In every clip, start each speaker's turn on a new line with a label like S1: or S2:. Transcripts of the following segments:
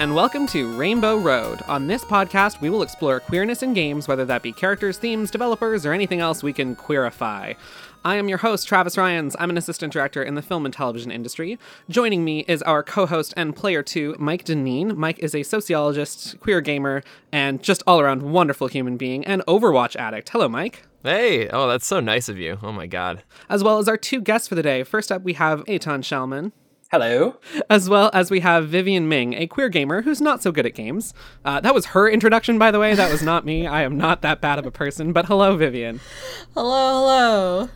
S1: And welcome to Rainbow Road. On this podcast, we will explore queerness in games, whether that be characters, themes, developers, or anything else we can queerify. I am your host, Travis Ryans. I'm an assistant director in the film and television industry. Joining me is our co host and player two, Mike Deneen. Mike is a sociologist, queer gamer, and just all around wonderful human being and Overwatch addict. Hello, Mike.
S2: Hey, oh, that's so nice of you. Oh my god.
S1: As well as our two guests for the day. First up, we have Eitan Shalman.
S3: Hello.
S1: As well as we have Vivian Ming, a queer gamer who's not so good at games. Uh, that was her introduction, by the way. That was not me. I am not that bad of a person. But hello, Vivian.
S4: Hello, hello.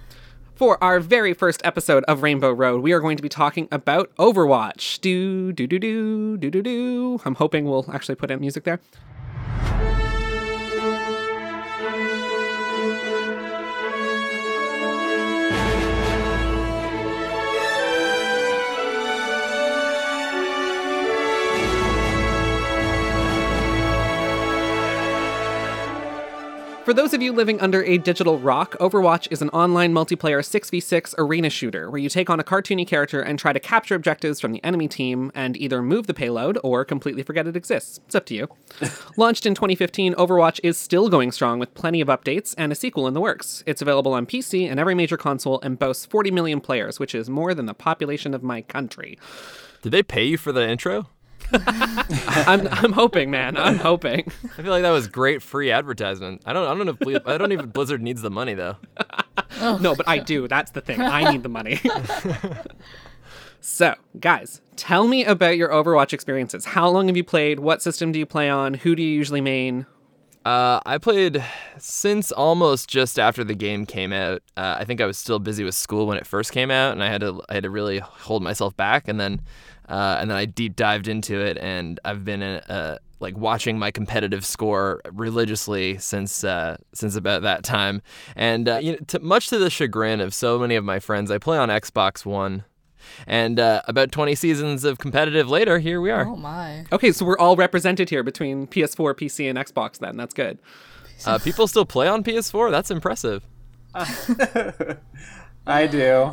S1: For our very first episode of Rainbow Road, we are going to be talking about Overwatch. Do, do, do, do, do, do, do. I'm hoping we'll actually put in music there. For those of you living under a digital rock, Overwatch is an online multiplayer 6v6 arena shooter where you take on a cartoony character and try to capture objectives from the enemy team and either move the payload or completely forget it exists. It's up to you. Launched in 2015, Overwatch is still going strong with plenty of updates and a sequel in the works. It's available on PC and every major console and boasts 40 million players, which is more than the population of my country.
S2: Did they pay you for the intro?
S1: I'm, I'm hoping, man. I'm hoping.
S2: I feel like that was great free advertisement. I don't I don't know if Ble- I don't even Blizzard needs the money though.
S1: No, but I do. That's the thing. I need the money. so, guys, tell me about your Overwatch experiences. How long have you played? What system do you play on? Who do you usually main?
S2: Uh, I played since almost just after the game came out. Uh, I think I was still busy with school when it first came out, and I had to I had to really hold myself back. And then uh, and then I deep dived into it, and I've been uh, like watching my competitive score religiously since uh, since about that time. And uh, you know, to, much to the chagrin of so many of my friends, I play on Xbox One. And uh, about 20 seasons of competitive later, here we are.
S4: Oh my.
S1: Okay, so we're all represented here between PS4, PC, and Xbox then. That's good.
S2: Uh, people still play on PS4. That's impressive.
S3: I do.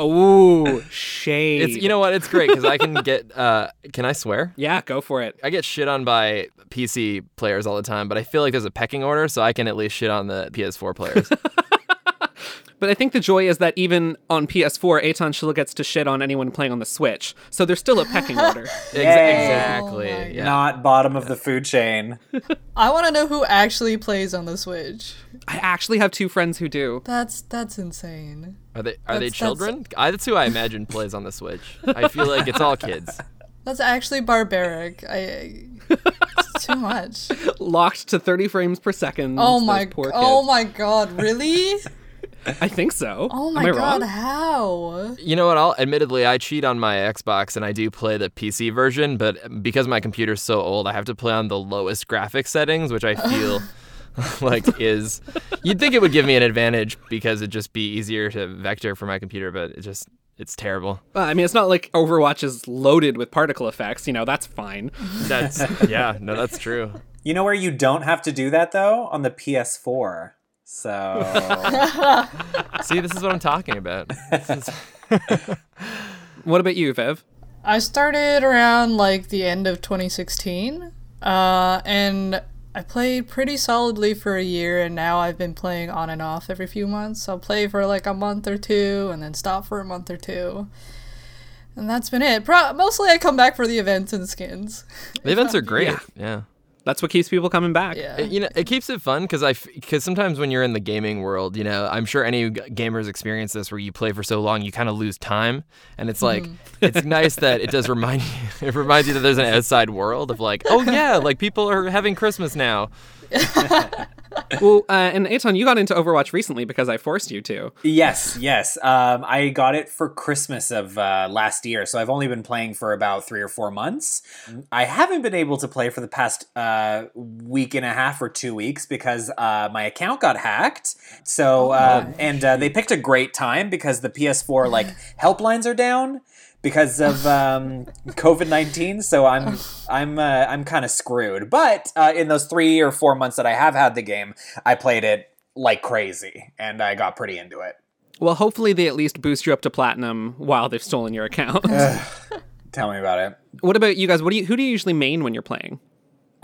S1: Ooh, shade.
S2: It's you know what? It's great because I can get. Uh, can I swear?
S1: yeah, go for it.
S2: I get shit on by PC players all the time, but I feel like there's a pecking order, so I can at least shit on the PS4 players.
S1: But I think the joy is that even on PS4, Eitan still gets to shit on anyone playing on the Switch. So there's still a pecking order.
S2: Ex-
S3: Yay.
S2: exactly.
S4: Oh
S2: yeah.
S3: Not bottom of the food chain.
S4: I want to know who actually plays on the Switch.
S1: I actually have two friends who do.
S4: That's that's insane.
S2: Are they are they
S4: That's- that's-
S2: children? I, that's who I imagine plays on the Switch. I feel like it's all kids.
S4: That's actually barbaric. I it's too much.
S1: Locked to 30 frames per second.
S4: Oh my
S1: poor
S4: Oh my god, really?
S1: I think so.
S4: Oh my
S1: Am I
S4: god,
S1: wrong?
S4: how?
S2: You know what? I'll admittedly I cheat on my Xbox and I do play the PC version, but because my computer's so old, I have to play on the lowest graphics settings, which I feel like is you'd think it would give me an advantage because it'd just be easier to vector for my computer, but it just it's terrible.
S1: Well, I mean, it's not like Overwatch is loaded with particle effects. You know, that's fine.
S2: That's yeah, no, that's true.
S3: You know where you don't have to do that though? On the PS4. So
S2: See, this is what I'm talking about. Is-
S1: What about you, Viv?
S4: I started around like the end of 2016, uh, and I played pretty solidly for a year, and now I've been playing on and off every few months. I'll play for like a month or two, and then stop for a month or two, and that's been it. Pro- mostly, I come back for the events and skins.
S2: the events are great.
S1: Yeah.
S2: yeah.
S1: That's what keeps people coming back.
S4: Yeah.
S2: It- you know, it keeps it fun because I because sometimes when you're in the gaming world, you know, I'm sure any g- gamers experience this where you play for so long, you kind of lose time, and it's like mm-hmm. it's nice that it does remind you. It reminds you that there's an outside world of like, oh yeah, like people are having Christmas now.
S1: Well, uh, and Eitan, you got into Overwatch recently because I forced you to.
S3: yes, yes. Um, I got it for Christmas of uh, last year, so I've only been playing for about three or four months. I haven't been able to play for the past uh, week and a half or two weeks because uh, my account got hacked. So uh, and uh, they picked a great time because the PS4 like helplines are down because of um, COVID nineteen. So I'm I'm uh, I'm kind of screwed. But uh, in those three or four months that I have had the game, I played it like crazy, and I got pretty into it.
S1: Well, hopefully they at least boost you up to platinum while they've stolen your account.
S3: Tell me about it.
S1: What about you guys? What do you who do you usually main when you're playing?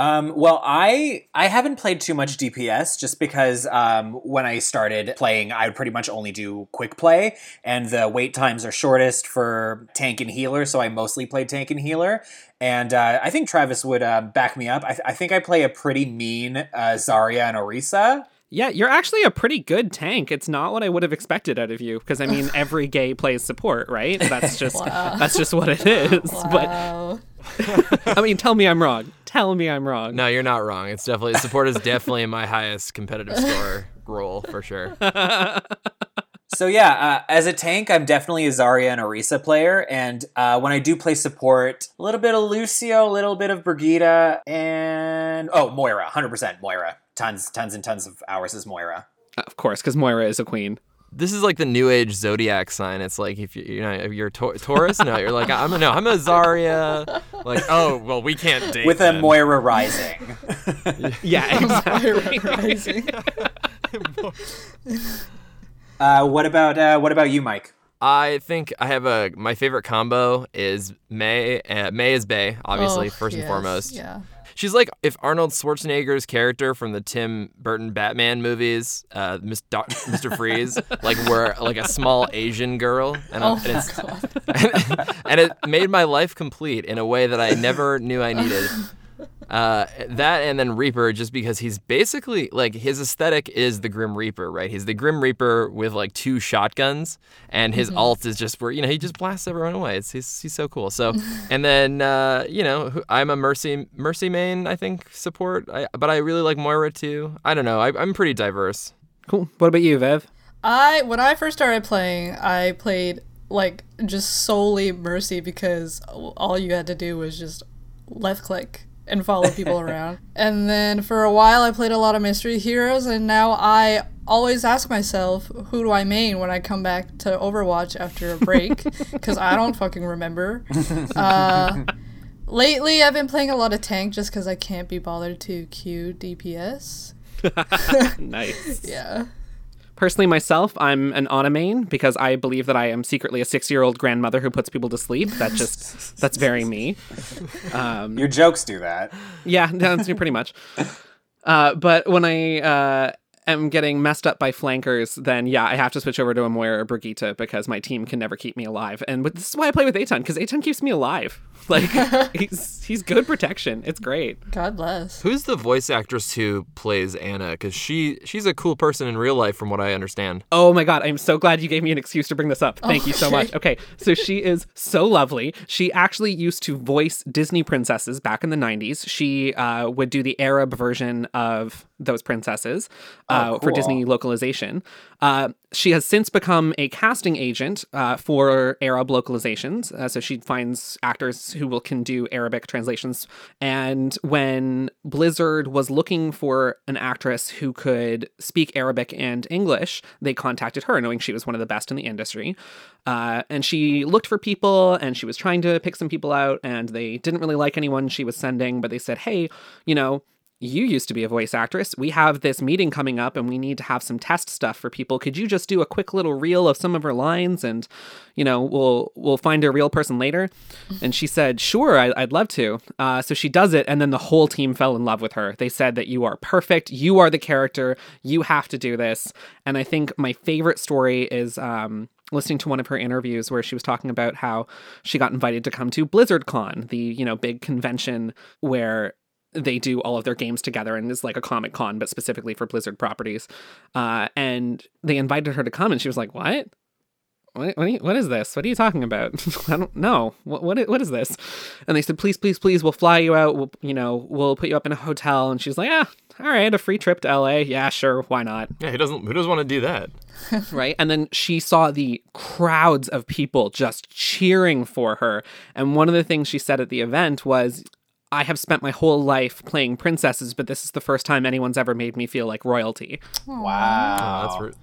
S3: Um, well, I I haven't played too much DPS just because um, when I started playing, I would pretty much only do quick play, and the wait times are shortest for tank and healer. So I mostly played tank and healer, and uh, I think Travis would uh, back me up. I, th- I, think I play a pretty mean uh, Zarya and Orisa.
S1: Yeah, you're actually a pretty good tank. It's not what I would have expected out of you because I mean every gay plays support, right? That's just wow. that's just what it is. Wow. But I mean, tell me I'm wrong. Tell me I'm wrong.
S2: No, you're not wrong. It's definitely support is definitely my highest competitive score role for sure.
S3: so yeah, uh, as a tank, I'm definitely a Zarya and Orisa player, and uh, when I do play support, a little bit of Lucio, a little bit of Brigitte, and oh Moira, hundred percent Moira tons, tons and tons of hours as Moira.
S1: Of course, because Moira is a queen.
S2: This is like the new age zodiac sign. It's like if you you know if you're a Taurus, no, you're like I'm a no, I'm a Zarya. Like oh well, we can't date
S3: with
S2: then.
S3: a Moira rising.
S1: yeah, exactly. rising.
S3: uh, what about uh, what about you, Mike?
S2: I think I have a my favorite combo is Mei. Uh, Mei is Bay, obviously, oh, first yes, and foremost.
S4: Yeah.
S2: She's like if Arnold Schwarzenegger's character from the Tim Burton Batman movies, uh, Mr. Freeze, like were like a small Asian girl,
S4: and, oh and,
S2: and, and it made my life complete in a way that I never knew I needed. Uh, that and then Reaper, just because he's basically like his aesthetic is the Grim Reaper, right? He's the Grim Reaper with like two shotguns, and his mm-hmm. alt is just where you know he just blasts everyone away. It's he's, he's so cool. So, and then uh, you know I'm a Mercy Mercy main, I think support, I, but I really like Moira too. I don't know. I, I'm pretty diverse.
S1: Cool. What about you, Vev?
S4: I when I first started playing, I played like just solely Mercy because all you had to do was just left click and follow people around. And then for a while, I played a lot of mystery heroes, and now I always ask myself, who do I main when I come back to Overwatch after a break? Because I don't fucking remember. Uh, lately, I've been playing a lot of tank just because I can't be bothered to queue DPS.
S1: nice.
S4: yeah.
S1: Personally, myself, I'm an main because I believe that I am secretly a six-year-old grandmother who puts people to sleep. That just that's very me.
S3: Um, Your jokes do that.
S1: Yeah, that's me pretty much. Uh, but when I uh, am getting messed up by flankers, then yeah, I have to switch over to a Moira or Brigitte because my team can never keep me alive. And this is why I play with Eitan because Eitan keeps me alive. Like he's he's good protection. It's great.
S4: God bless.
S2: Who's the voice actress who plays Ana? Because she she's a cool person in real life, from what I understand.
S1: Oh my god, I'm so glad you gave me an excuse to bring this up. Thank you so much. Okay, so she is so lovely. She actually used to voice Disney princesses back in the 90s. She uh, would do the Arab version of those princesses uh, oh, cool. for Disney localization. Uh, she has since become a casting agent uh, for Arab localizations. Uh, so she finds actors who will can do Arabic translations. And when Blizzard was looking for an actress who could speak Arabic and English, they contacted her, knowing she was one of the best in the industry. Uh, and she looked for people and she was trying to pick some people out, and they didn't really like anyone she was sending, but they said, hey, you know, you used to be a voice actress. We have this meeting coming up and we need to have some test stuff for people. Could you just do a quick little reel of some of her lines and, you know, we'll we'll find a real person later? And she said, sure, I, would love to. Uh, so she does it and then the whole team fell in love with her. They said that you are perfect. You are the character. You have to do this. And I think my favorite story is um, listening to one of her interviews where she was talking about how she got invited to come to BlizzardCon, the, you know, big convention where they do all of their games together and is like a comic con but specifically for blizzard properties uh, and they invited her to come and she was like what what, what, you, what is this? What are you talking about? I don't know. What, what, what is this? And they said, please, please, please, we'll fly you out. We'll, you know, we'll put you up in a hotel. And she's like, ah, all right, a free trip to LA. Yeah, sure. Why not?
S2: Yeah, who doesn't, who doesn't want to do that?
S1: right. And then she saw the crowds of people just cheering for her. And one of the things she said at the event was, I have spent my whole life playing princesses, but this is the first time anyone's ever made me feel like royalty.
S3: Wow.
S2: Oh, that's re-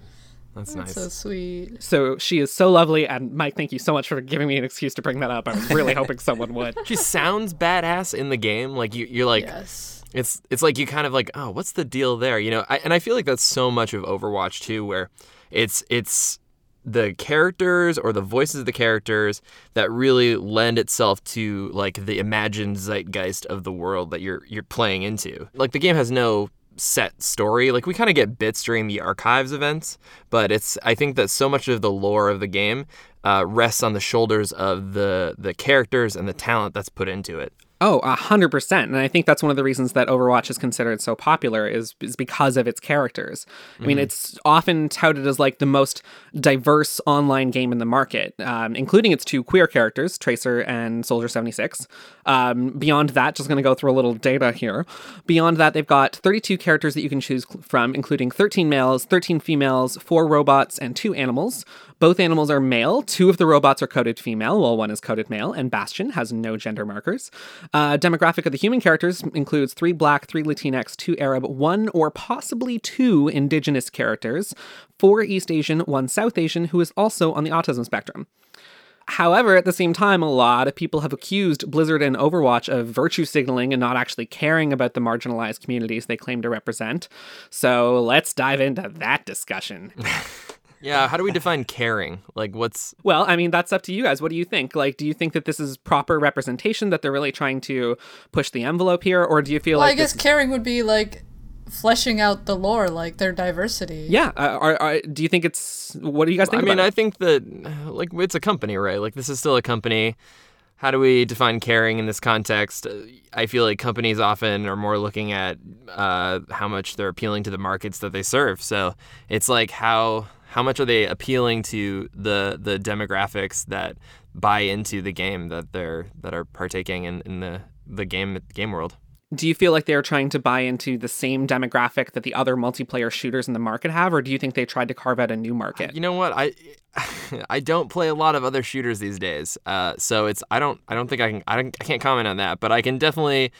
S2: that's,
S4: that's
S2: nice.
S4: so sweet.
S1: So she is so lovely, and Mike, thank you so much for giving me an excuse to bring that up. I was really hoping someone would.
S2: She sounds badass in the game. Like you, you're like,
S4: yes.
S2: it's it's like you kind of like, oh, what's the deal there? You know, I, and I feel like that's so much of Overwatch too, where it's it's the characters or the voices of the characters that really lend itself to like the imagined zeitgeist of the world that you're you're playing into. Like the game has no set story. Like we kind of get bits during the archives events, but it's I think that so much of the lore of the game uh, rests on the shoulders of the the characters and the talent that's put into it.
S1: Oh, a hundred percent. And I think that's one of the reasons that Overwatch is considered so popular is, is because of its characters. I mean, it's often touted as like the most diverse online game in the market, um, including its two queer characters, Tracer and Soldier 76. Um, beyond that, just going to go through a little data here. Beyond that, they've got 32 characters that you can choose from, including 13 males, 13 females, four robots, and two animals. Both animals are male. Two of the robots are coded female, while one is coded male, and Bastion has no gender markers. Uh, demographic of the human characters includes three black, three Latinx, two Arab, one or possibly two indigenous characters, four East Asian, one South Asian, who is also on the autism spectrum. However, at the same time, a lot of people have accused Blizzard and Overwatch of virtue signaling and not actually caring about the marginalized communities they claim to represent. So let's dive into that discussion.
S2: Yeah, how do we define caring? Like what's
S1: Well, I mean, that's up to you guys. What do you think? Like, do you think that this is proper representation, that they're really trying to push the envelope here? Or do you feel like
S4: Well,
S1: like.
S4: I guess
S1: this-
S4: caring would be like fleshing out the lore, like their diversity.
S1: yeah. Uh, are, are, do you think it's. What do you guys think
S2: I mean,
S1: about
S2: I think that like it's a company, right? Like this is still a company. How do we define caring in this context? Uh, I feel like companies often are more looking at uh, how much they're appealing to the markets that they serve. So it's like how how much are they appealing to the the demographics that buy into the game that they're that are partaking in, in the the game game world.
S1: Do you feel like they're trying to buy into the same demographic that the other multiplayer shooters in the market have? Or do you think they tried to carve out a new market?
S2: You know what? I I don't play a lot of other shooters these days, uh, so it's I don't I don't think I can I, don't, I can't comment on that, but I can definitely.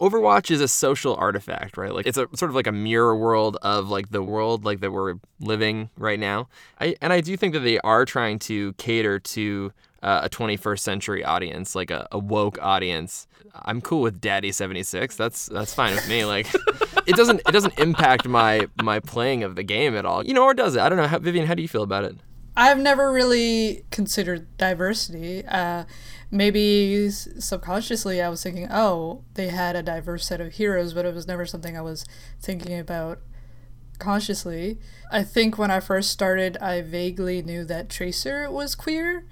S2: Overwatch is a social artifact, right? Like it's a sort of like a mirror world of like the world like that we're living right now. I and I do think that they are trying to cater to uh, a 21st century audience, like a, a woke audience. I'm cool with Daddy 76. That's that's fine with me. Like it doesn't it doesn't impact my my playing of the game at all. You know, or does it? I don't know. How, Vivian, how do you feel about it?
S4: I've never really considered diversity. Uh, maybe subconsciously I was thinking, oh, they had a diverse set of heroes, but it was never something I was thinking about consciously. I think when I first started, I vaguely knew that Tracer was queer.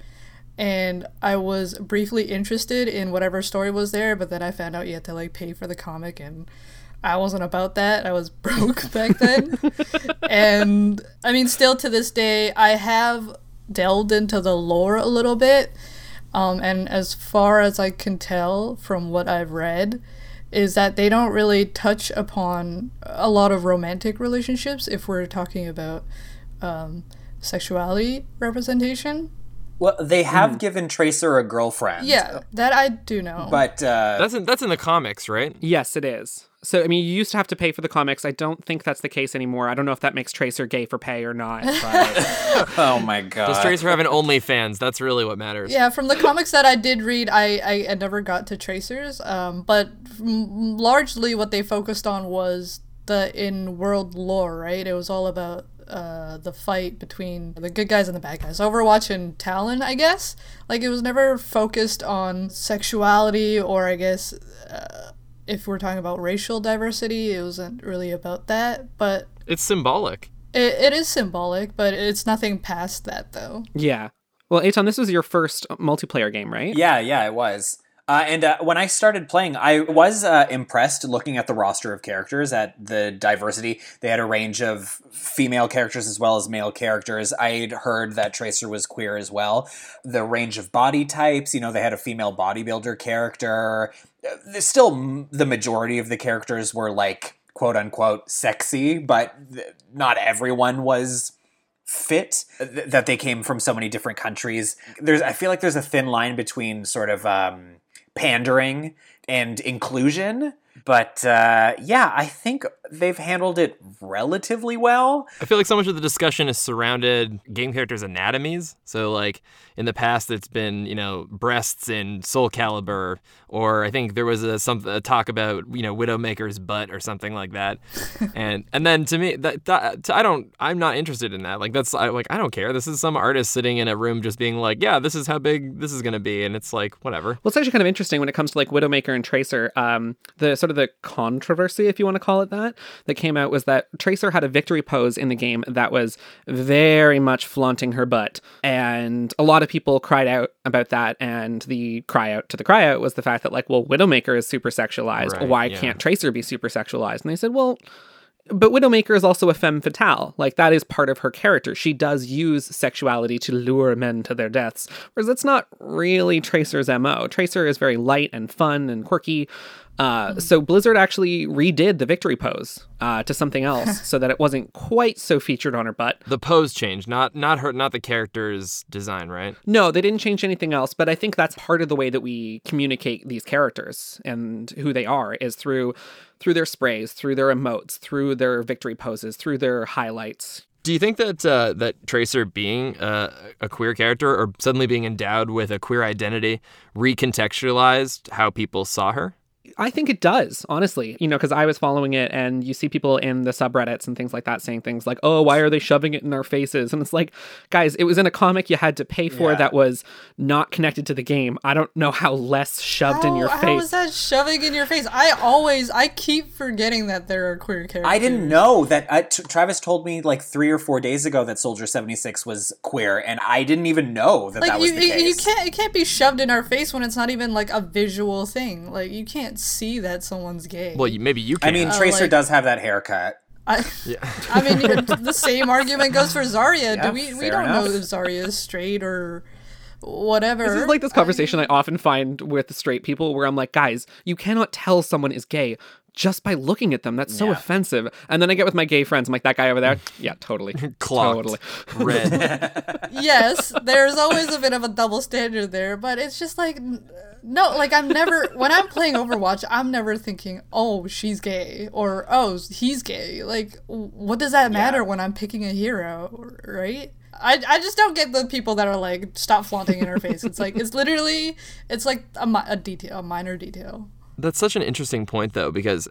S4: And I was briefly interested in whatever story was there, but then I found out you had to like pay for the comic, and I wasn't about that. I was broke back then. and I mean, still to this day, I have delved into the lore a little bit. Um, and as far as I can tell from what I've read, is that they don't really touch upon a lot of romantic relationships if we're talking about um, sexuality representation.
S3: Well, they have given Tracer a girlfriend.
S4: Yeah, that I do know.
S3: But uh,
S2: That's in, that's in the comics, right?
S1: Yes, it is. So, I mean, you used to have to pay for the comics. I don't think that's the case anymore. I don't know if that makes Tracer gay for pay or not. But
S3: oh my god.
S2: Does Tracer have an OnlyFans? That's really what matters.
S4: Yeah, from the comics that I did read, I, I, I never got to Tracers, um, but m- largely what they focused on was the in world lore, right? It was all about uh, the fight between the good guys and the bad guys. Overwatch and Talon, I guess. Like, it was never focused on sexuality or, I guess, uh, if we're talking about racial diversity, it wasn't really about that, but.
S2: It's symbolic.
S4: It, it is symbolic, but it's nothing past that, though.
S1: yeah. Well, Eitan, this was your first multiplayer game, right?
S3: Yeah, yeah, it was. Uh, and uh, when I started playing, I was uh, impressed looking at the roster of characters, at the diversity. They had a range of female characters as well as male characters. I'd heard that Tracer was queer as well. The range of body types, you know, they had a female bodybuilder character. Uh, there's still m- the majority of the characters were like quote unquote sexy, but not everyone was fit th- that they came from so many different countries. There's i feel like there's a thin line between sort of um pandering and inclusion But uh, yeah, I think they've handled it relatively well.
S2: I feel like so much of the discussion is surrounded game characters' anatomies. So, like in the past, it's been you know breasts in Soul Calibur, or I think there was a some a talk about you know Widowmaker's butt or something like that. and and then to me, that, that I don't, I'm not interested in that. Like that's I, like I don't care. This is some artist sitting in a room just being like, yeah, this is how big this is gonna be, and it's like whatever.
S1: Well, it's actually kind of interesting when it comes to like Widowmaker and Tracer. Um, the sort of the controversy, if you want to call it that, that came out was that Tracer had a victory pose in the game that was very much flaunting her butt, and a lot of people cried out about that. And the cry out to the cry out was the fact that like, well, Widowmaker is super sexualized.
S2: Right,
S1: Why
S2: yeah.
S1: can't Tracer be super sexualized? And they said, well. But Widowmaker is also a femme fatale. Like, that is part of her character. She does use sexuality to lure men to their deaths. Whereas that's not really Tracer's MO. Tracer is very light and fun and quirky. Uh, so Blizzard actually redid the victory pose uh, to something else so that it wasn't quite so featured on her butt.
S2: The pose changed, not not her, not the character's design, right?
S1: No, they didn't change anything else, but I think that's part of the way that we communicate these characters and who they are is through through their sprays, through their emotes, through their victory poses, through their highlights.
S2: Do you think that uh, that Tracer being uh, a queer character or suddenly being endowed with a queer identity recontextualized how people saw her?
S1: I think it does, honestly. You know, because I was following it and you see people in the subreddits and things like that saying things like, oh, why are they shoving it in our faces? And it's like, guys, it was in a comic you had to pay for
S3: Yeah.
S1: that was not connected to the game. I don't know how less shoved in your
S4: How-
S1: face.
S4: How is that shoving in your face? I always, I keep forgetting that there are queer characters.
S3: I didn't know that. Uh, t- Travis told me like three or four days ago that Soldier seventy six was queer, and I didn't even know that
S4: Like
S3: that was
S4: you,
S3: the
S4: you,
S3: case.
S4: you can't, it can't be shoved in our face when it's not even like a visual thing. Like you can't see that someone's gay.
S2: Well, you, maybe you can.
S3: I mean,
S4: Uh,
S3: Tracer
S4: like-
S3: does have that haircut.
S4: I, I mean, the same argument goes for Zarya.
S3: Yeah,
S4: Do we? We
S3: fair
S4: don't know if Zarya is straight or whatever.
S1: This is like this conversation I often find with straight people where I'm like, guys, you cannot tell someone is gay just by looking at them. That's so
S3: Yeah.
S1: offensive. And then I get with my gay friends. I'm like, that guy over there? Yeah, totally. Totally.
S2: red.
S4: yes, there's always a bit of a double standard there, but it's just like no, like I'm never when I'm playing Overwatch, I'm never thinking, "Oh, she's gay" or "Oh, he's gay." Like what does that matter when I'm picking a hero, right? I, I just don't get the people that are like stop flaunting in her face. It's like it's literally it's like a, a detail, a minor detail.
S2: That's such an interesting point, though, because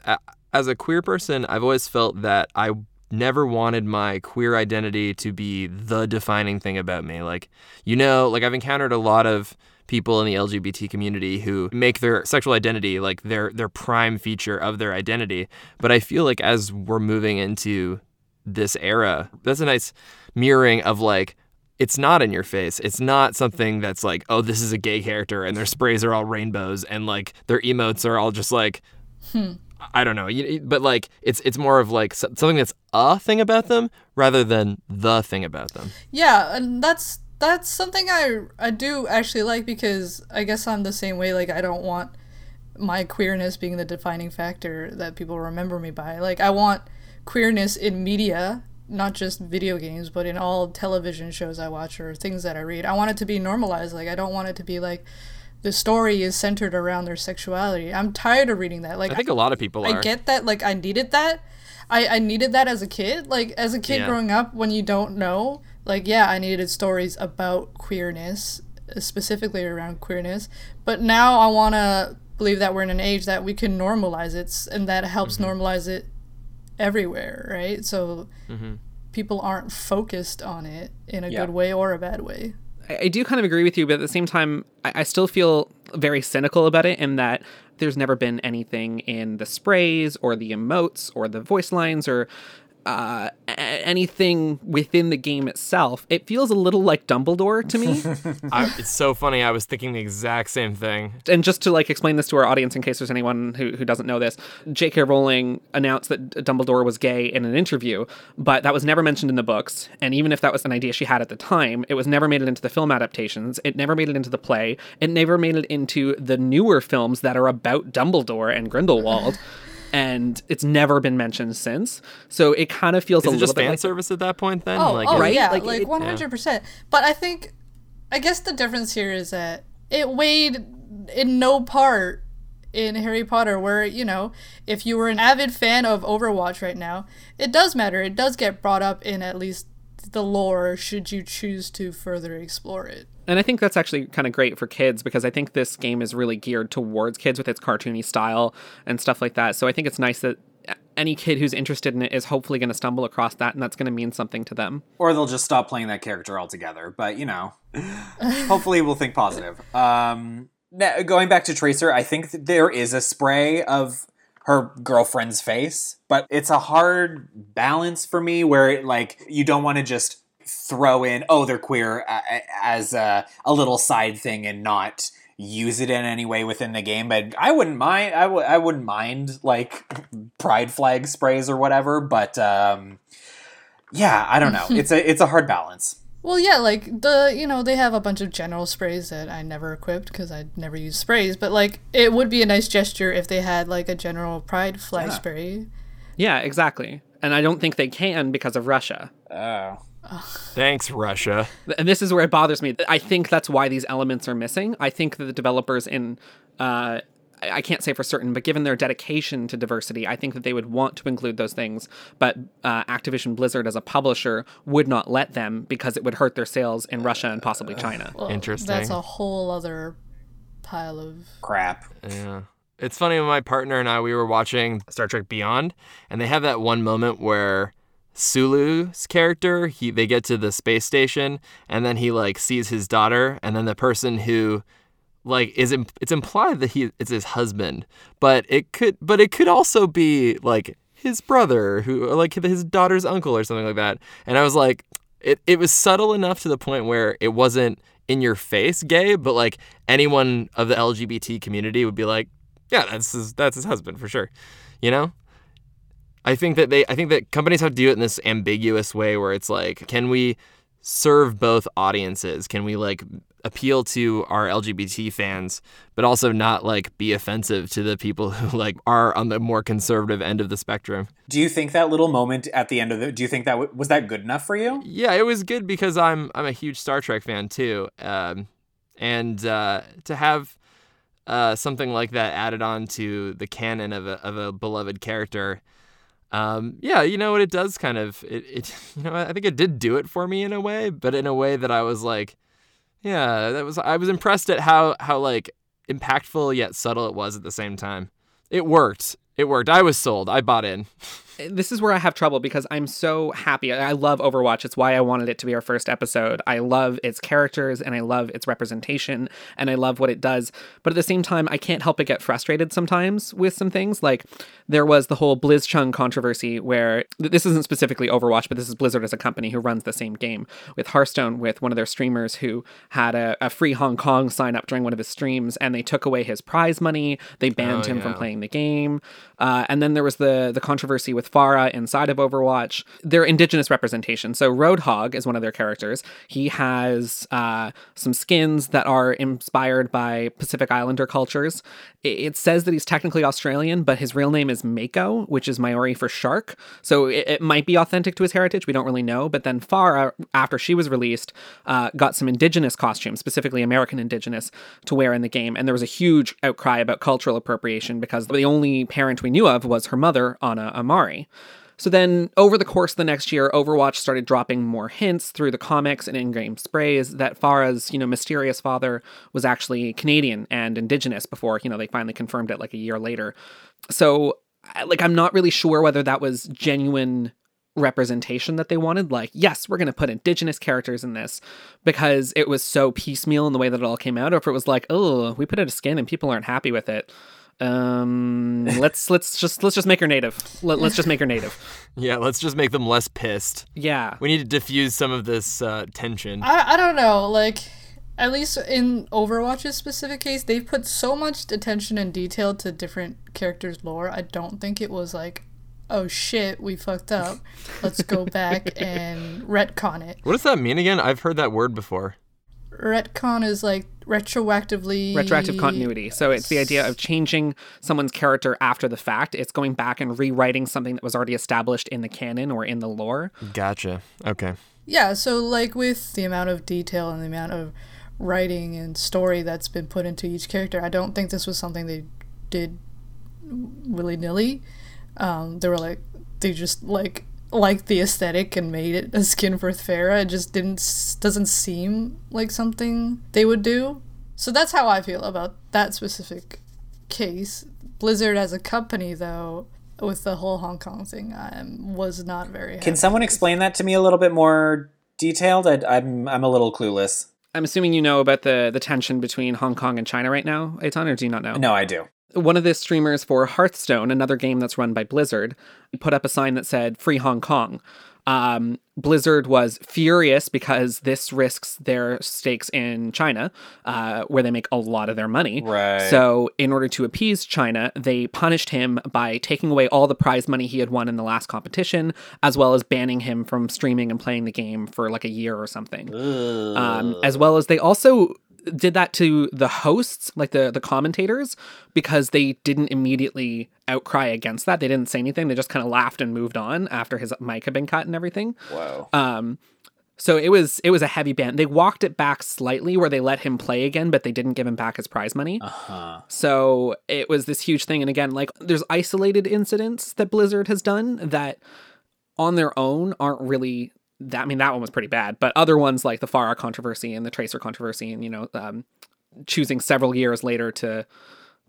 S2: as a queer person, I've always felt that I never wanted my queer identity to be the defining thing about me. Like, you know, like I've encountered a lot of people in the LGBT community who make their sexual identity like their their prime feature of their identity. But I feel like as we're moving into this era, that's a nice mirroring of like it's not in your face. It's not something that's like, oh, this is a gay character and their sprays are all rainbows and like their emotes are all just like, hmm. I don't know. But like, it's it's more of like something that's a thing about them rather than the thing about them.
S4: Yeah, and that's that's something I I do actually like because I guess I'm the same way. Like I don't want my queerness being the defining factor that people remember me by. Like I want queerness in media, not just video games, but in all television shows I watch or things that I read. I want it to be normalized. Like I don't want it to be like the story is centered around their sexuality. I'm tired of reading that. Like
S2: I think a lot of people are.
S4: I get that. Like I needed that. I I needed that as a kid. Like as a kid
S2: Yeah.
S4: growing up, when you don't know, like yeah, I needed stories about queerness, uh, specifically around queerness. But now I want to believe that we're in an age that we can normalize it, and that helps
S2: Mm-hmm.
S4: normalize it everywhere, right? So
S2: Mm-hmm.
S4: people aren't focused on it in a
S3: Yeah.
S4: good way or a bad way.
S1: I I do kind of agree with you, but at the same time, I, I still feel very cynical about it in that there's never been anything in the sprays or the emotes or the voice lines or uh, anything within the game itself. It feels a little like Dumbledore to me.
S2: I, it's so funny. I was thinking the exact same thing.
S1: and just to like explain this to our audience in case there's anyone who, who doesn't know this j.k rowling announced that dumbledore was gay in an interview but that was never mentioned in the books and even if that was an idea she had at the time it was never made it into the film adaptations it never made it into the play it never made it into the newer films that are about dumbledore and grindelwald and it's never been mentioned since so it kind of feels
S2: Is
S1: a
S2: it
S1: little
S2: just
S1: bit
S2: fan
S1: like
S2: service at that point then?
S4: Oh,
S2: like,
S4: oh
S1: right?
S4: yeah,
S1: Like,
S4: like one hundred percent. But I think, I guess the difference here is that it weighed in no part in Harry Potter, where, you know, if you were an avid fan of Overwatch right now, it does matter. It does get brought up in at least the lore, should you choose to further explore it.
S1: And I think that's actually kind of great for kids because I think this game is really geared towards kids with its cartoony style and stuff like that. So I think it's nice that any kid who's interested in it is hopefully going to stumble across that and that's going to mean something to them.
S3: Or they'll just stop playing that character altogether. But, you know, hopefully we'll think positive. Um, now, going back to Tracer, I think there is a spray of her girlfriend's face, but it's a hard balance for me where, it, like, you don't want to just throw in, oh, they're queer as a, a little side thing and not use it in any way within the game but i wouldn't mind I w- I wouldn't mind like pride flag sprays or whatever but um yeah i don't know it's a it's a hard balance
S4: well yeah like the you know they have a bunch of general sprays that i never equipped because i never use sprays but like it would be a nice gesture if they had like a general pride flag
S3: Yeah.
S4: spray
S1: Yeah, exactly. And I don't think they can because of Russia.
S3: oh
S2: Thanks, Russia.
S1: and this is where it bothers me. I think that's why these elements are missing. I think that the developers in uh, I I can't say for certain, but given their dedication to diversity, I think that they would want to include those things. But uh, Activision Blizzard, as a publisher, would not let them because it would hurt their sales in Russia and possibly China.
S4: Well,
S2: Interesting.
S4: that's a whole other pile of
S3: crap
S2: Yeah. It's funny when my partner and I we were watching Star Trek Beyond and they have that one moment where Sulu's character, he they get to the space station and then he like sees his daughter and then the person who like is imp- it's implied that he it's his husband, but it could but it could also be like his brother who like his daughter's uncle or something like that. And I was like it it was subtle enough to the point where it wasn't in your face gay, but like anyone of the LGBT community would be like, yeah, that's his that's his husband for sure. You know? I think that they I think that companies have to do it in this ambiguous way where it's like, can we serve both audiences? Can we like appeal to our LGBT fans, but also not like be offensive to the people who like are on the more conservative end of the spectrum?
S3: do you think that little moment at the end of the do you think that w- was that good enough for you
S2: Yeah, it was good because I'm I'm a huge Star Trek fan too, um, and uh, to have uh, something like that added on to the canon of a of a beloved character, um, yeah, you know what it does kind of it, it you know I think it did do it for me in a way, but in a way that I was like, yeah, that was I was impressed at how how like impactful yet subtle it was at the same time. It worked. It worked. I was sold. I bought in.
S1: this is where I have trouble because I'm so happy. I love Overwatch. It's why I wanted it to be our first episode. I love its characters and I love its representation and I love what it does. But at the same time, I can't help but get frustrated sometimes with some things. Like there was the whole Blitzchung controversy where this isn't specifically Overwatch, but this is Blizzard as a company who runs the same game with Hearthstone with one of their streamers who had a, a free Hong Kong sign up during one of his streams and they took away his prize money. They banned
S2: Oh,
S1: him from playing the game. Uh, and then there was the the controversy with Pharah inside of Overwatch. Their indigenous representation. So Roadhog is one of their characters. He has uh, some skins that are inspired by Pacific Islander cultures. It, it says that he's technically Australian, but his real name is Mako, which is Maori for shark. So it, it might be authentic to his heritage. We don't really know. But then Pharah, after she was released, uh, got some indigenous costumes, specifically American indigenous, to wear in the game. And there was a huge outcry about cultural appropriation because the only parent we knew of was her mother, Ana Amari. So then, over the course of the next year, Overwatch started dropping more hints through the comics and in-game sprays that Pharah's, you know, mysterious father was actually Canadian and Indigenous before, you know, they finally confirmed it like a year later. So, like, I'm not really sure whether that was genuine representation that they wanted. Like, yes, we're going to put Indigenous characters in this because it was so piecemeal in the way that it all came out, or if it was like, oh, we put out a skin and people aren't happy with it. Um, let's let's just let's just make her native. Let, let's just make her native.
S2: Yeah, let's just make them less pissed.
S1: Yeah.
S2: We need to diffuse some of this uh, tension.
S4: I, I don't know, like at least in Overwatch's specific case, they've put so much attention and detail to different characters' lore. I don't think it was like, oh shit, we fucked up. Let's go back and retcon it.
S2: What does that mean again? I've heard that word before.
S4: Retcon is like retroactively
S1: Retroactive continuity. So it's the idea of changing someone's character after the fact. It's going back and rewriting something that was already established in the canon or in the lore.
S2: Gotcha. Okay.
S4: Yeah, so like with the amount of detail and the amount of writing and story that's been put into each character, I don't think this was something they did willy nilly. Um, they were like they just like liked the aesthetic and made it a skin for Pharah. It just didn't doesn't seem like something they would do. So that's how I feel about that specific case. Blizzard as a company, though, with the whole Hong Kong thing, I was not very.
S3: Can someone explain that to me a little bit more detailed? I, I'm I'm a little clueless.
S1: I'm assuming you know about the the tension between Hong Kong and China right now, Eitan, or do you not know?
S3: No, I do.
S1: One of the streamers for Hearthstone, another game that's run by Blizzard, put up a sign that said "Free Hong Kong." Um, Blizzard was furious because this risks their stakes in China, uh, where they make a lot of their money.
S3: Right.
S1: So, in order to appease China, they punished him by taking away all the prize money he had won in the last competition, as well as banning him from streaming and playing the game for like a year or something. Um, as well as they also did that to the hosts, like the the commentators, because they didn't immediately outcry against that. They didn't say anything. They just kind of laughed and moved on after his mic had been cut and everything.
S3: Wow.
S1: Um, so it was it was a heavy ban. They walked it back slightly where they let him play again, but they didn't give him back his prize money.
S3: huh.
S1: So it was this huge thing. And again, like there's isolated incidents that Blizzard has done that on their own aren't really that. I mean, that one was pretty bad, but other ones like the Pharah controversy and the Tracer controversy, and you know, um, choosing several years later to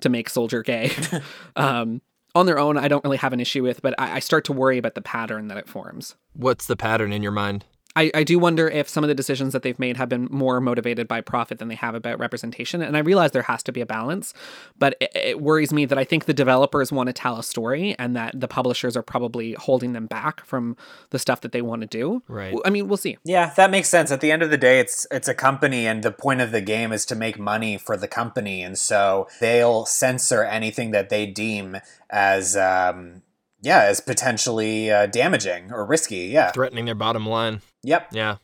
S1: to make Soldier gay. um, on their own, I don't really have an issue with, but I, I start to worry about the pattern that it forms.
S2: What's the pattern in your mind?
S1: I, I do wonder if some of the decisions that they've made have been more motivated by profit than they have about representation. And I realize there has to be a balance, but it, it worries me that I think the developers want to tell a story and that the publishers are probably holding them back from the stuff that they want to do.
S2: Right.
S1: I mean, we'll see.
S3: Yeah, that makes sense. At the end of the day, it's it's a company, and the point of the game is to make money for the company, and so they'll censor anything that they deem as um, yeah as potentially uh, damaging or risky. Yeah.
S2: Threatening their bottom line.
S3: Yep.
S2: Yeah.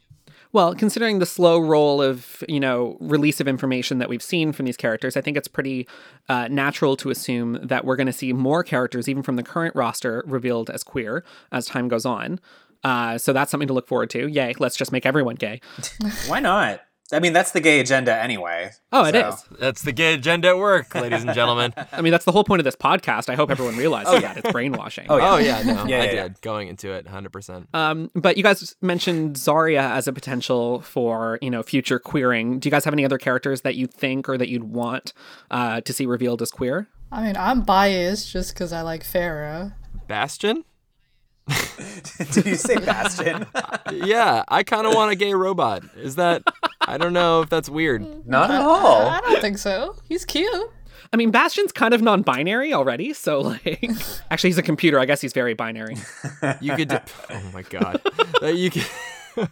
S1: Well, considering the slow roll of, you know, release of information that we've seen from these characters, I think it's pretty uh, natural to assume that we're going to see more characters, even from the current roster, revealed as queer as time goes on. Uh, so that's something to look forward to. Yay, let's just make everyone gay.
S3: Why not? I mean, that's the gay agenda anyway.
S1: Oh, it
S3: so-
S1: is.
S2: That's the gay agenda at work, ladies and gentlemen.
S1: I mean, that's the whole point of this podcast. I hope everyone realizes that. It's brainwashing.
S3: Oh, yeah.
S2: Oh yeah, no,
S3: Yeah,
S2: I
S3: yeah,
S2: did going into it 100%.
S1: Um, but you guys mentioned Zarya as a potential for, you know, future queering. Do you guys have any other characters that you think or that you'd want uh, to see revealed as queer?
S4: I mean, I'm biased just because I like Pharah.
S2: Bastion?
S3: Did you say Bastion?
S2: Yeah, I kind of want a gay robot. Is that I don't know if that's weird.
S3: Not at all.
S4: I
S3: all.
S4: don't think so. He's cute.
S1: I mean, Bastion's kind of non-binary already, so like, actually, he's a computer. I guess he's very binary.
S2: You could do, Oh my god. Uh, you could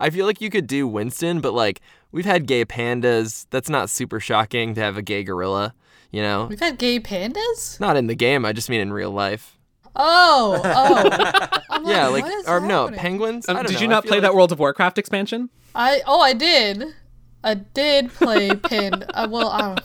S2: I feel like you could do Winston, but like we've had gay pandas. That's not super shocking to have a gay gorilla, you know?
S4: We've had gay pandas.
S2: Not in the game, I just mean in real life.
S4: Oh, oh. I'm
S2: Yeah, like
S4: is
S2: or no,
S4: happening?
S2: penguins? I
S1: Um,
S2: don't
S1: did
S2: know,
S1: you
S2: I
S1: not
S2: feel
S1: play
S2: like-
S1: that World of Warcraft expansion?
S4: I oh I did. I did play pin. Uh, well, I don't.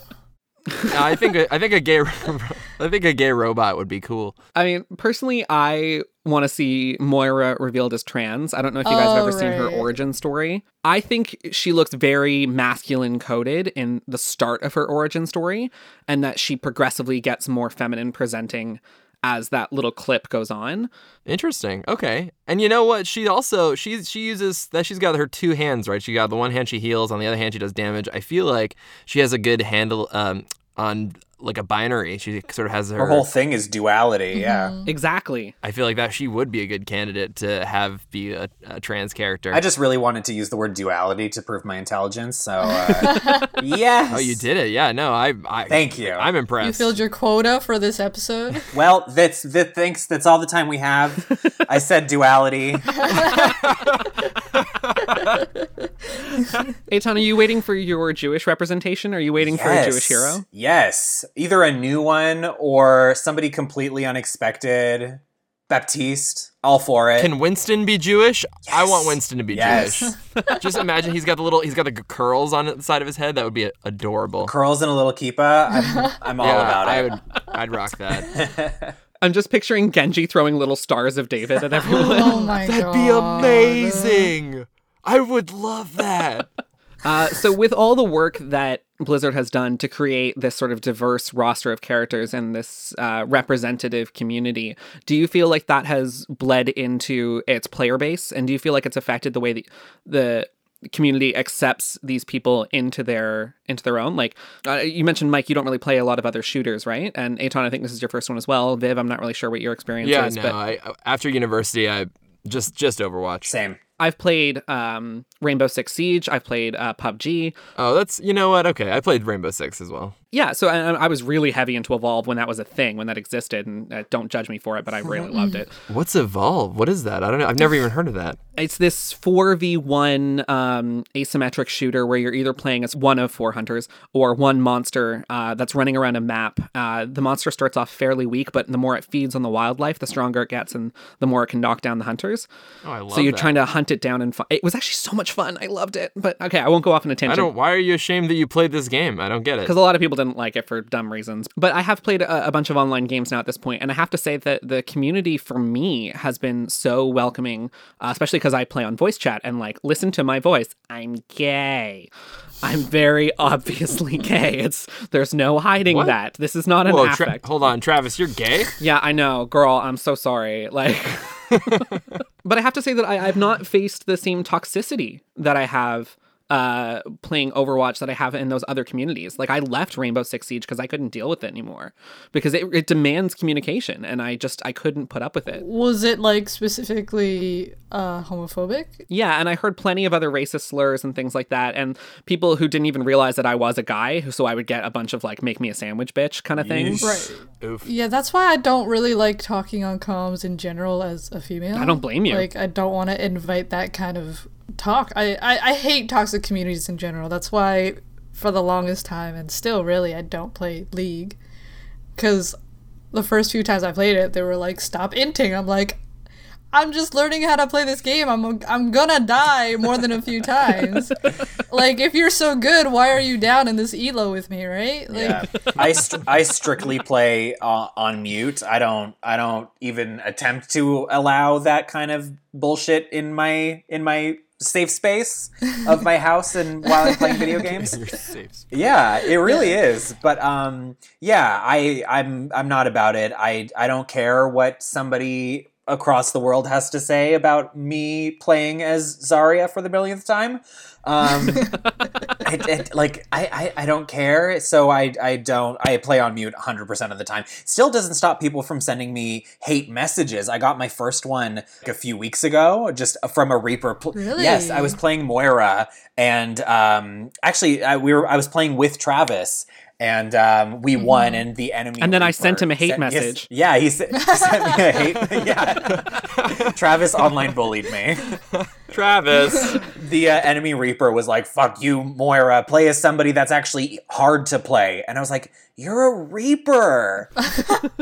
S2: No, I think a, I think a gay I think a gay robot would be cool.
S1: I mean, personally, I want to see Moira revealed as trans. I don't know if you guys have
S4: Oh,
S1: ever seen her origin story. I think she looks very masculine coded in the start of her origin story, and that she progressively gets more feminine presenting as that little clip goes on.
S2: Interesting. Okay. And you know what? She also she she uses that she's got her two hands, right? She got the one hand she heals, on the other hand she does damage. I feel like she has a good handle um on like a binary. She sort of has her,
S3: Her whole thing is duality. Yeah.
S1: Exactly.
S2: I feel like that she would be a good candidate to have be a, a trans character.
S3: I just really wanted to use the word duality to prove my intelligence. So, uh, yes.
S2: oh, you did it. Yeah. No, I. I
S3: Thank you.
S2: I'm impressed.
S4: You filled your quota for this episode.
S3: Well, that's that. Thanks. That's all the time we have. I said duality.
S1: Eitan, are you waiting for your Jewish representation? Are you waiting for a Jewish hero?
S3: Yes. Either a new one or somebody completely unexpected. Baptiste. All for it.
S2: Can Winston be Jewish? I want Winston to be
S3: Yes.
S2: Jewish. Just imagine he's got the little he's got the g- curls on the side of his head. That would be adorable.
S3: Curls and a little kippah. I'm, I'm all
S2: yeah,
S3: about
S2: I
S3: it.
S2: would. I'd rock that.
S1: I'm just picturing Genji throwing little stars of David at everyone.
S4: Oh my god.
S2: That'd be amazing. I would love that.
S1: Uh, so, with all the work that Blizzard has done to create this sort of diverse roster of characters and this uh, representative community, do you feel like that has bled into its player base? And do you feel like it's affected the way the, the community accepts these people into their into their own like uh, you mentioned mike you don't really play a lot of other shooters right and Eitan i think this is your first one as well viv i'm not really sure what your experience
S2: Yeah,
S1: is
S2: no.
S1: but
S2: I, after university, I just just Overwatch.
S3: Same.
S1: I've played um, rainbow six siege i've played uh, pubg
S2: Oh, that's you know what? Okay, I played Rainbow Six as well.
S1: yeah so I, I was really heavy into evolve when that was a thing when that existed and uh, don't judge me for it but i really loved it
S2: What's Evolve? What is that? I don't know. I've never even heard of that.
S1: it's this 4v1 um, asymmetric shooter where you're either playing as one of four hunters or one monster uh, that's running around a map. Uh, the monster starts off fairly weak, but the more it feeds on the wildlife, the stronger it gets and the more it can knock down the hunters.
S2: Oh, I love it.
S1: so you're
S2: that.
S1: trying to hunt it down and it was actually so much fun. I loved it. But okay, I won't go off on a tangent
S2: don't. Why are you ashamed that you played this game? I don't get it.
S1: because a lot of people didn't like it for dumb reasons. But I have played a, a bunch of online games now at this point, and I have to say that the community for me has been so welcoming, uh, especially because I play on voice chat and like listen to my voice. I'm gay. I'm very obviously gay. It's there's no hiding
S2: What?
S1: that. This is not an
S2: Whoa, Tra-
S1: affect.
S2: hold on, Travis, you're gay?
S1: Yeah, I know, girl. I'm so sorry. Like, but I have to say that I, I've not faced the same toxicity that I have uh playing Overwatch that I have in those other communities. Like I left Rainbow Six Siege because I couldn't deal with it anymore because it, it demands communication and I just I couldn't put up with it.
S4: Was it like specifically uh, homophobic?
S1: Yeah, and I heard plenty of other racist slurs and things like that, and people who didn't even realize that I was a guy, so I would get a bunch of like "make me a sandwich, bitch" kind of things.
S4: Right.
S2: Oof.
S4: Yeah, that's why I don't really like talking on comms in general as a female.
S1: I don't blame you.
S4: Like, I don't want to invite that kind of talk. I, I, I hate toxic communities in general. That's why, for the longest time, and still really, I don't play League. Because the first few times I played it, they were like, stop inting. I'm like, I'm just learning how to play this game. I'm I'm gonna die more than a few times. like if you're so good, why are you down in this elo with me, right? Like
S3: Yeah, I str- I strictly play uh, on mute. I don't I don't even attempt to allow that kind of bullshit in my in my safe space of my house and while I'm playing video games. Yeah, it really is. But um, yeah, I I'm I'm not about it. I I don't care what somebody across the world has to say about me playing as Zarya for the millionth time. Um, I, it, like I, I I don't care, so I I don't I play on mute 100 percent of the time. Still doesn't stop people from sending me hate messages. I got my first one like, a few weeks ago, just from a Reaper. Pl-
S4: Really?
S3: Yes, I was playing Moira, and um, actually I, we were I was playing with Travis. And um, we won, and the enemy.
S1: And then I sent him a hate message.
S3: yeah, he, sent- he sent me a hate. Yeah, Travis online bullied me
S2: Travis.
S3: the uh, enemy reaper was like fuck you moira play as somebody that's actually hard to play and i was like you're a reaper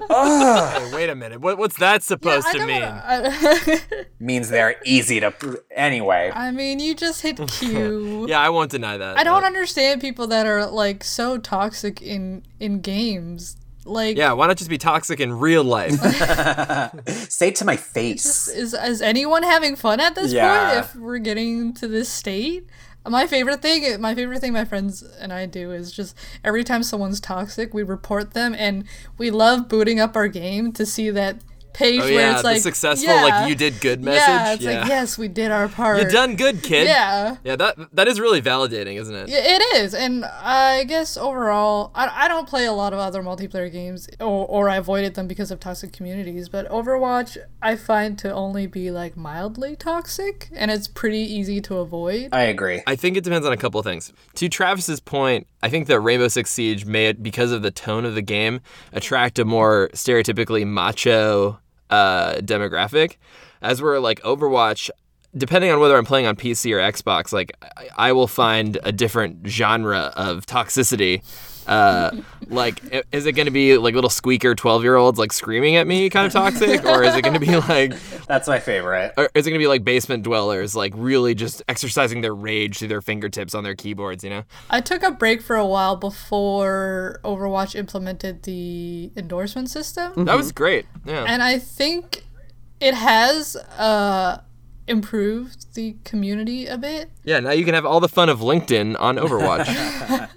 S2: Hey, wait a minute. What, what's that supposed
S4: I
S2: to mean?
S4: wanna- I,
S3: means they're easy to anyway
S4: I mean, you just hit Q.
S2: Yeah, I won't deny that.
S4: I don't
S2: but-
S4: understand people that are like so toxic in in games. Like,
S2: Yeah, why not just be toxic in real life?
S3: say it to my face
S4: is is anyone having fun at this
S3: Yeah.
S4: point? If we're getting to this state, my favorite thing, my favorite thing, my friends and I do is just every time someone's toxic, we report them, and we love booting up our game to see that page
S2: Oh
S4: where
S2: yeah,
S4: it's
S2: the
S4: like
S2: successful
S4: yeah,
S2: like you did good message.
S4: Yeah, it's like yes, we did our part.
S2: You done good, kid.
S4: Yeah.
S2: Yeah, that that is really validating, isn't it?
S4: Yeah, It is, and I guess overall, I, I don't play a lot of other multiplayer games, or, or I avoided them because of toxic communities. But Overwatch, I find to only be like mildly toxic, and it's pretty easy to avoid.
S3: i agree
S2: I think it depends on a couple of things. To Travis's point, I think that Rainbow Six Siege may, because of the tone of the game, attract a more stereotypically macho uh, demographic. As we're like Overwatch, depending on whether I'm playing on PC or Xbox, like I, I will find a different genre of toxicity. Uh, like, is it going to be like little squeaker 12 year olds like screaming at me kind of toxic? Or is it going to be like
S3: that's my favorite
S2: or is it gonna be like basement dwellers, like really just exercising their rage through their fingertips on their keyboards? You know?
S4: I took a break for a while before Overwatch implemented the endorsement system.
S2: That was great. Yeah.
S4: and I think it has uh improved the community a bit.
S2: Yeah, now you can have all the fun of LinkedIn on Overwatch.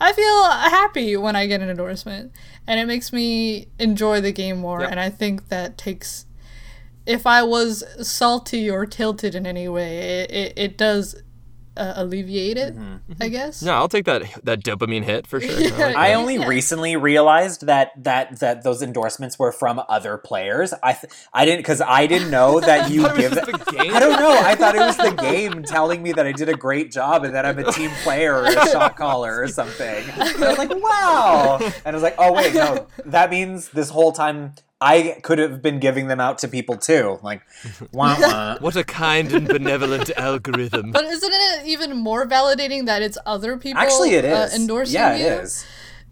S4: I feel happy when I get an endorsement, and it makes me enjoy the game more.
S1: Yep.
S4: And I think that takes, if I was salty or tilted in any way, it, it, it does uh, alleviate it, I guess.
S2: no, I'll take that that dopamine hit for sure. I like
S3: I
S2: that.
S3: only recently realized that that that those endorsements were from other players. I th- I didn't because I didn't know that you
S2: thought it
S3: give.
S2: was the game.
S3: I don't know. I thought it was the game telling me that I did a great job and that I'm a team player or a shot caller or something. And I was like, wow. And I was like, oh wait, no, that means this whole time I could have been giving them out to people too. Like, wah, wah.
S2: What a kind and benevolent algorithm.
S4: But isn't it even more validating that it's other people
S3: Actually, it
S4: uh, endorsing
S3: yeah,
S4: you?
S3: it is.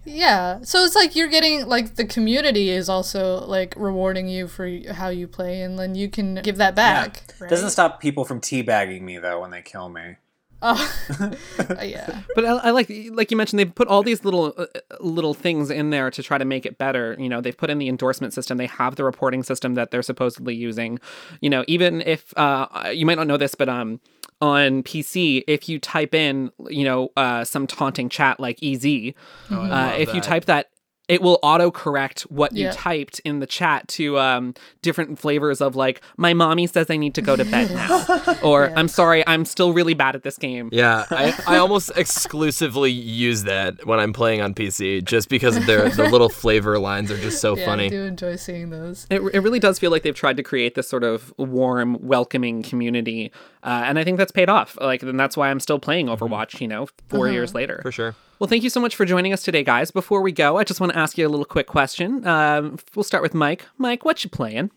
S4: Yeah. So it's like you're getting like the community is also like rewarding you for how you play, and then you can give that back. right?
S3: Doesn't stop people from teabagging me though when they kill me.
S4: Oh, yeah.
S1: But I, I like, like you mentioned, they've put all these little, uh, little things in there to try to make it better. You know, they've put in the endorsement system. They have the reporting system that they're supposedly using. You know, even if uh, you might not know this, but um, on PC, if you type in, you know, uh, some taunting chat like "ez," uh,
S2: love
S1: if you type that. It will auto correct what you typed in the chat to um, different flavors of like, my mommy says I need to go to bed now. or I'm sorry, I'm still really bad at this game.
S2: Yeah, I, I almost exclusively use that when I'm playing on PC, just because of their the little flavor lines are just so
S4: Yeah, I
S2: funny.
S4: do enjoy seeing those.
S1: It, it really does feel like they've tried to create this sort of warm, welcoming community, uh, and I think that's paid off. Like, and that's why I'm still playing Overwatch. You know, 4 years later.
S2: For sure.
S1: Well, thank you so much for joining us today, guys. Before we go, I just want to ask you a little quick question. Um, we'll start with Mike. Mike, what you playing?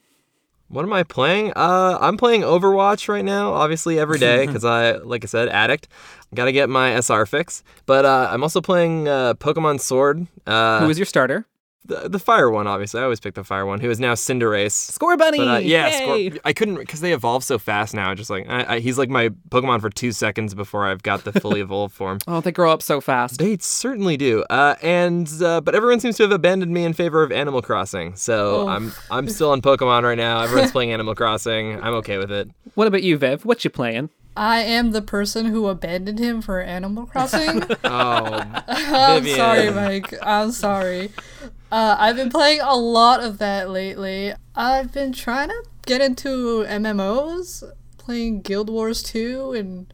S2: What am I playing? Uh, I'm playing Overwatch right now, obviously every day because I, like I said, addict. Got to get my SR fix. But uh, I'm also playing uh, Pokemon Sword. Uh,
S1: Who is your starter?
S2: The, the fire one? Obviously, I always pick the fire one. Who is now Cinderace.
S1: Scorbunny.
S2: But uh, yeah,
S1: Yay!
S2: Scorp- I couldn't because they evolve so fast now. Just like I, I, he's like my Pokemon for two seconds before I've got the fully evolved form.
S1: Oh, they grow up so fast.
S2: They certainly do. Uh, and uh, but everyone seems to have abandoned me in favor of Animal Crossing. So
S4: Oh.
S2: I'm I'm still on Pokemon right now. Everyone's playing Animal Crossing. I'm okay with it.
S1: What about you, Viv? What you playing?
S4: I am the person who abandoned him for Animal Crossing.
S2: Oh,
S4: I'm
S2: Vivian.
S4: sorry, Mike. I'm sorry. Uh, I've been playing a lot of that lately. I've been trying to get into MMOs, playing Guild Wars 2, and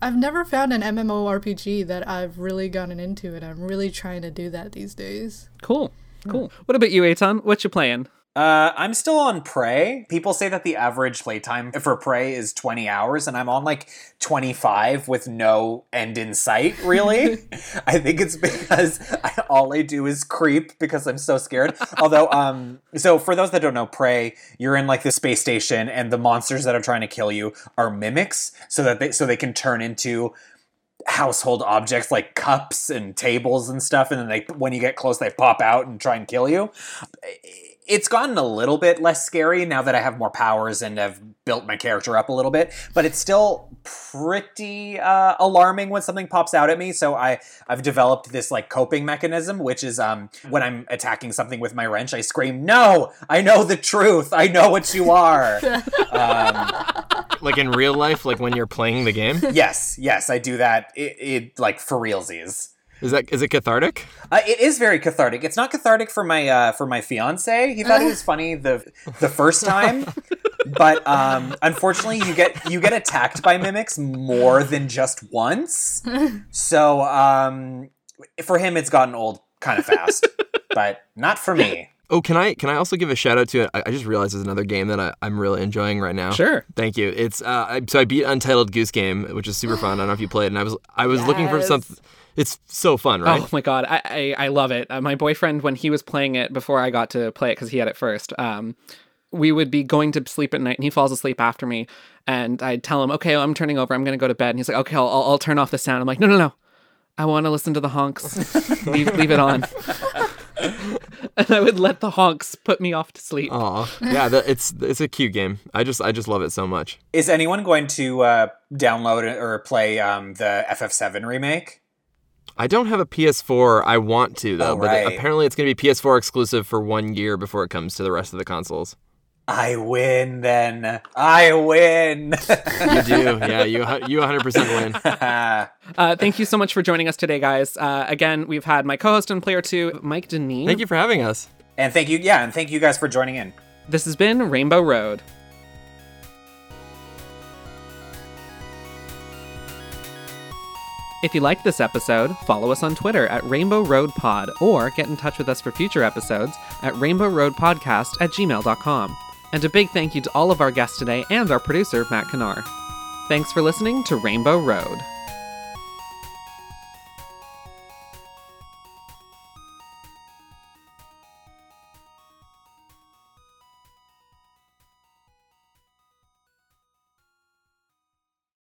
S4: I've never found an MMORPG that I've really gotten into, and I'm really trying to do that these days.
S1: Cool. Cool. What about you, Eitan? What you playing?
S3: Uh, I'm still on Prey. People say that the average playtime for Prey is 20 hours, and I'm on like 25 with no end in sight, really. I think it's because I, all I do is creep because I'm so scared. Although, um, so for those that don't know, Prey, you're in like the space station, and the monsters that are trying to kill you are mimics, so that they so they can turn into household objects like cups and tables and stuff and then they when you get close they pop out and try and kill you it's gotten a little bit less scary now that I have more powers and have built my character up a little bit, but it's still pretty uh, alarming when something pops out at me. So I I've developed this like coping mechanism, which is um when I'm attacking something with my wrench, I scream, "No! I know the truth. I know what you are." um,
S2: like in real life, like when you're playing the game.
S3: yes, yes, I do that. It, it like for realsies.
S2: Is that is it cathartic?
S3: Uh, it is very cathartic. It's not cathartic for my uh, for my fiance. He thought it was funny the the first time, but um, unfortunately, you get you get attacked by mimics more than just once. So um, for him, it's gotten old kind of fast, but not for me.
S2: Oh, can I can I also give a shout out to it? I, I just realized there's another game that I, I'm really enjoying right now.
S1: Sure.
S2: Thank you. It's uh, I, so I beat Untitled Goose Game, which is super fun. I don't know if you played, and I was I was looking for something. It's so fun, right?
S1: Oh my god, I I, I love it. Uh, my boyfriend, when he was playing it before I got to play it because he had it first, um, we would be going to sleep at night, and he falls asleep after me, and I'd tell him, "Okay, I'm turning over. I'm gonna go to bed." And he's like, "Okay, I'll, I'll, I'll turn off the sound." I'm like, "No, no, no. I want to listen to the honks. leave, leave it on." and I would let the honks put me off to sleep.
S2: Aw, yeah, the, it's it's a cute game. I just I just love it so much.
S3: Is anyone going to uh, download or play um, the FF7 remake?
S2: I don't have a PS4. I want to though,
S3: Oh,
S2: but
S3: right.
S2: apparently it's going to be PS4 exclusive for one year before it comes to the rest of the consoles.
S3: I win then. I win.
S2: You do, yeah. You you 100% win.
S1: Uh, thank you so much for joining us today, guys. Uh, again, we've had my co-host and player two, Mike Deneen.
S2: Thank you for having us.
S3: and thank you, yeah, and thank you guys for joining in.
S1: This has been Rainbow Road. If you liked this episode, follow us on Twitter at Rainbow Road Pod or get in touch with us for future episodes at Rainbow Road Podcast at gmail.com. And a big thank you to all of our guests today and our producer, Matt Kinar. Thanks for listening to Rainbow Road.